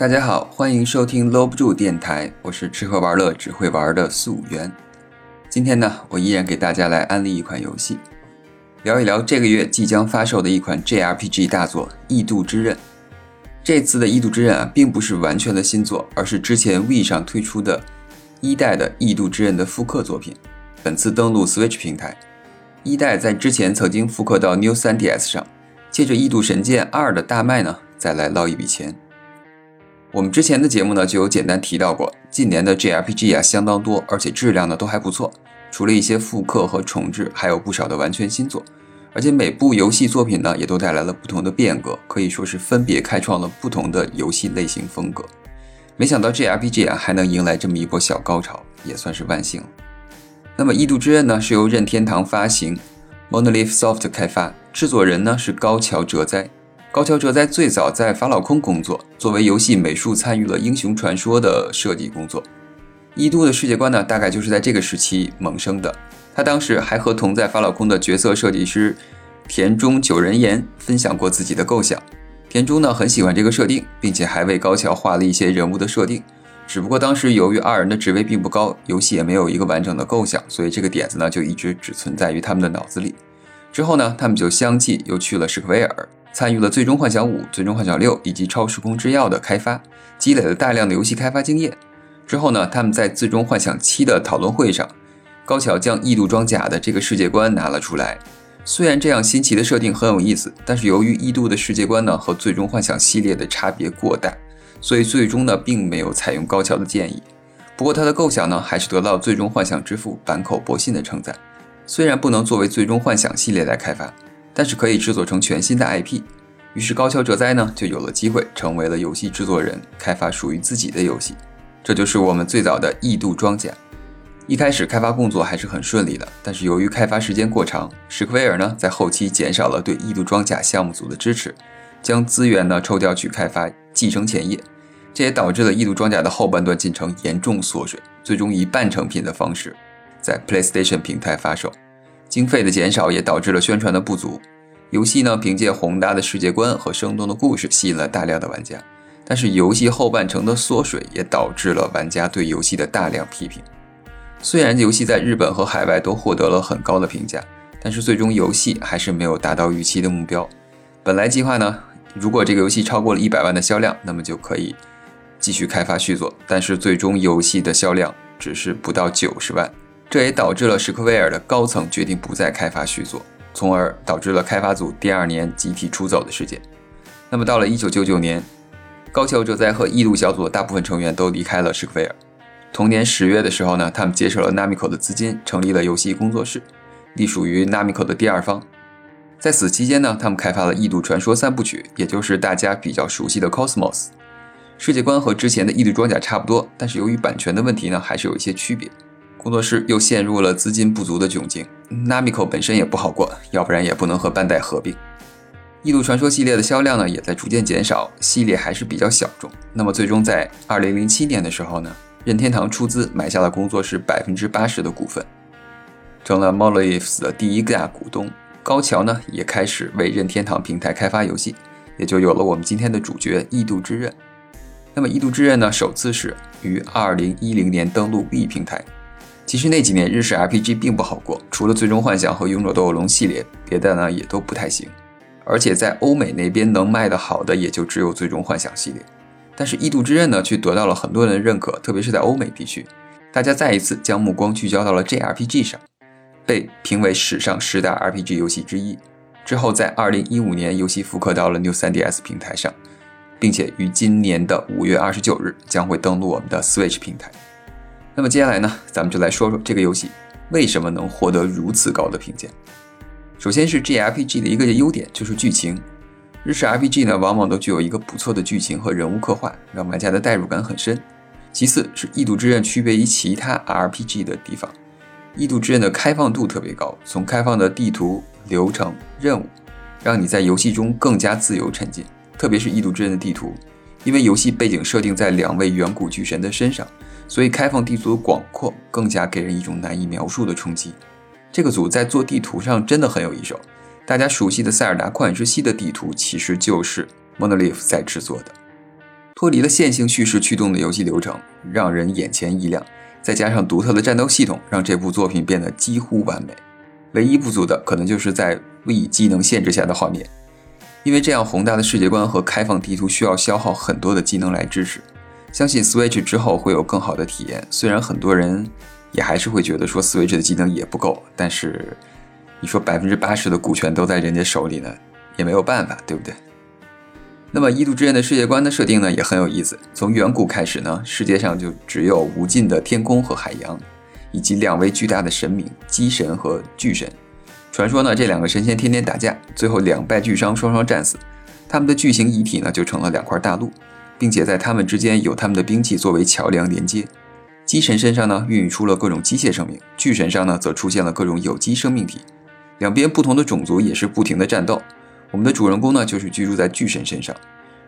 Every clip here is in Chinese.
大家好，欢迎收听搂不住电台，我是吃喝玩乐只会玩的素媛。今天呢，我依然给大家来安利一款游戏，聊一聊这个月即将发售的一款 JRPG 大作《异度之刃》。这次的《异度之刃》啊，并不是完全的新作，而是之前 w 上推出的一代的《异度之刃》的复刻作品。本次登陆 Switch 平台，一代在之前曾经复刻到 New 3DS 上，借着《异度神剑二》的大卖呢，再来捞一笔钱。我们之前的节目呢，就有简单提到过，近年的 JRPG 啊相当多，而且质量呢都还不错。除了一些复刻和重置，还有不少的完全新作。而且每部游戏作品呢，也都带来了不同的变革，可以说是分别开创了不同的游戏类型风格。没想到 JRPG 啊还能迎来这么一波小高潮，也算是万幸。那么《异度之刃》呢，是由任天堂发行，Monolith Soft 开发，制作人呢是高桥哲哉。高桥哲哉最早在法老空工作，作为游戏美术参与了《英雄传说》的设计工作。一度的世界观呢，大概就是在这个时期萌生的。他当时还和同在法老空的角色设计师田中九人言分享过自己的构想。田中呢很喜欢这个设定，并且还为高桥画了一些人物的设定。只不过当时由于二人的职位并不高，游戏也没有一个完整的构想，所以这个点子呢就一直只存在于他们的脑子里。之后呢，他们就相继又去了史克威尔，参与了《最终幻想五》《最终幻想六》以及《超时空之钥》的开发，积累了大量的游戏开发经验。之后呢，他们在《最终幻想七》的讨论会上。高桥将异度装甲的这个世界观拿了出来，虽然这样新奇的设定很有意思，但是由于异度的世界观呢和最终幻想系列的差别过大，所以最终呢并没有采用高桥的建议。不过他的构想呢还是得到最终幻想之父坂口博信的称赞。虽然不能作为最终幻想系列来开发，但是可以制作成全新的 IP。于是高桥哲哉呢就有了机会，成为了游戏制作人，开发属于自己的游戏。这就是我们最早的异度装甲。一开始开发工作还是很顺利的，但是由于开发时间过长，史克威尔呢在后期减少了对异度装甲项目组的支持，将资源呢抽调去开发继承前夜，这也导致了异度装甲的后半段进程严重缩水，最终以半成品的方式在 PlayStation 平台发售。经费的减少也导致了宣传的不足。游戏呢凭借宏大的世界观和生动的故事吸引了大量的玩家，但是游戏后半程的缩水也导致了玩家对游戏的大量批评。虽然游戏在日本和海外都获得了很高的评价，但是最终游戏还是没有达到预期的目标。本来计划呢，如果这个游戏超过了一百万的销量，那么就可以继续开发续作。但是最终游戏的销量只是不到九十万，这也导致了史克威尔的高层决定不再开发续作，从而导致了开发组第二年集体出走的事件。那么到了一九九九年，高桥哲哉和异度小组的大部分成员都离开了史克威尔。同年十月的时候呢，他们接受了 Namco 的资金，成立了游戏工作室，隶属于 Namco 的第二方。在此期间呢，他们开发了《异度传说》三部曲，也就是大家比较熟悉的 Cosmos。世界观和之前的《异度装甲》差不多，但是由于版权的问题呢，还是有一些区别。工作室又陷入了资金不足的窘境，Namco 本身也不好过，要不然也不能和班代合并。《异度传说》系列的销量呢，也在逐渐减少，系列还是比较小众。那么最终在2007年的时候呢？任天堂出资买下了工作室百分之八十的股份，成了 Monolith 的第一大股东。高桥呢也开始为任天堂平台开发游戏，也就有了我们今天的主角《异度之刃》。那么《异度之刃》呢，首次是于二零一零年登陆 Wii 平台。其实那几年日式 RPG 并不好过，除了《最终幻想》和《勇者斗恶龙》系列，别的呢也都不太行。而且在欧美那边能卖得好的，也就只有《最终幻想》系列。但是《异度之刃》呢，却得到了很多人的认可，特别是在欧美地区，大家再一次将目光聚焦到了 JRPG 上，被评为史上十大 RPG 游戏之一。之后，在2015年，游戏复刻到了 New 3DS 平台上，并且于今年的5月29日将会登陆我们的 Switch 平台。那么接下来呢，咱们就来说说这个游戏为什么能获得如此高的评价。首先是 JRPG 的一个优点，就是剧情。日式 RPG 呢，往往都具有一个不错的剧情和人物刻画，让玩家的代入感很深。其次是《异度之刃》区别于其他 RPG 的地方，《异度之刃》的开放度特别高，从开放的地图、流程、任务，让你在游戏中更加自由沉浸。特别是《异度之刃》的地图，因为游戏背景设定在两位远古巨神的身上，所以开放地图的广阔更加给人一种难以描述的冲击。这个组在做地图上真的很有一手。大家熟悉的塞尔达旷野之息的地图，其实就是 Monolith 在制作的。脱离了线性叙事驱动的游戏流程，让人眼前一亮。再加上独特的战斗系统，让这部作品变得几乎完美。唯一不足的，可能就是在 V 机能限制下的画面，因为这样宏大的世界观和开放地图需要消耗很多的机能来支持。相信 Switch 之后会有更好的体验。虽然很多人也还是会觉得说 Switch 的机能也不够，但是你说百分之八十的股权都在人家手里呢，也没有办法，对不对？那么《一度之刃》的世界观的设定呢，也很有意思。从远古开始呢，世界上就只有无尽的天空和海洋，以及两位巨大的神明——鸡神和巨神。传说呢，这两个神仙天天打架，最后两败俱伤，双双战死。他们的巨型遗体呢，就成了两块大陆，并且在他们之间有他们的兵器作为桥梁连接。机神身上呢，孕育出了各种机械生命；巨神上呢，则出现了各种有机生命体。两边不同的种族也是不停的战斗。我们的主人公呢，就是居住在巨神身上，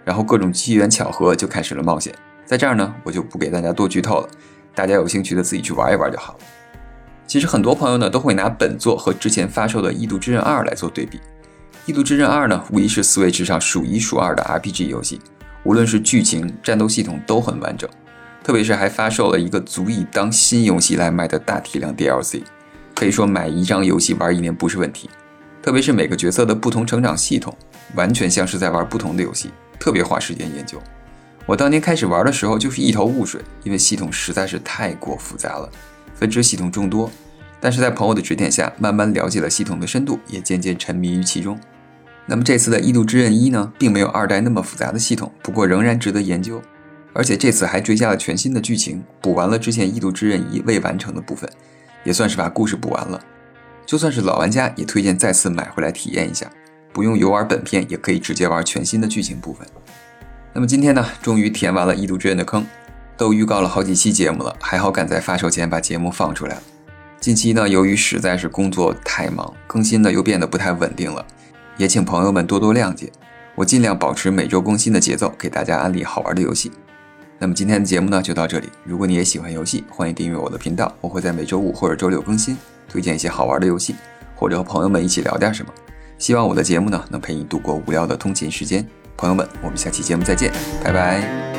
然后各种机缘巧合就开始了冒险。在这儿呢，我就不给大家多剧透了，大家有兴趣的自己去玩一玩就好了。其实很多朋友呢，都会拿本作和之前发售的《异度之刃二》来做对比。《异度之刃二》呢，无疑是 Switch 上数一数二的 RPG 游戏，无论是剧情、战斗系统都很完整，特别是还发售了一个足以当新游戏来卖的大体量 DLC，可以说买一张游戏玩一年不是问题。特别是每个角色的不同成长系统，完全像是在玩不同的游戏，特别花时间研究。我当年开始玩的时候就是一头雾水，因为系统实在是太过复杂了，分支系统众多。但是在朋友的指点下，慢慢了解了系统的深度，也渐渐沉迷于其中。那么这次的《异度之刃一》呢，并没有二代那么复杂的系统，不过仍然值得研究。而且这次还追加了全新的剧情，补完了之前《异度之刃一》未完成的部分，也算是把故事补完了。就算是老玩家，也推荐再次买回来体验一下，不用游玩本片，也可以直接玩全新的剧情部分。那么今天呢，终于填完了《异度之刃》的坑，都预告了好几期节目了，还好赶在发售前把节目放出来了。近期呢，由于实在是工作太忙，更新呢又变得不太稳定了，也请朋友们多多谅解。我尽量保持每周更新的节奏，给大家安利好玩的游戏。那么今天的节目呢就到这里，如果你也喜欢游戏，欢迎订阅我的频道，我会在每周五或者周六更新。推荐一些好玩的游戏，或者和朋友们一起聊点什么。希望我的节目呢能陪你度过无聊的通勤时间。朋友们，我们下期节目再见，拜拜。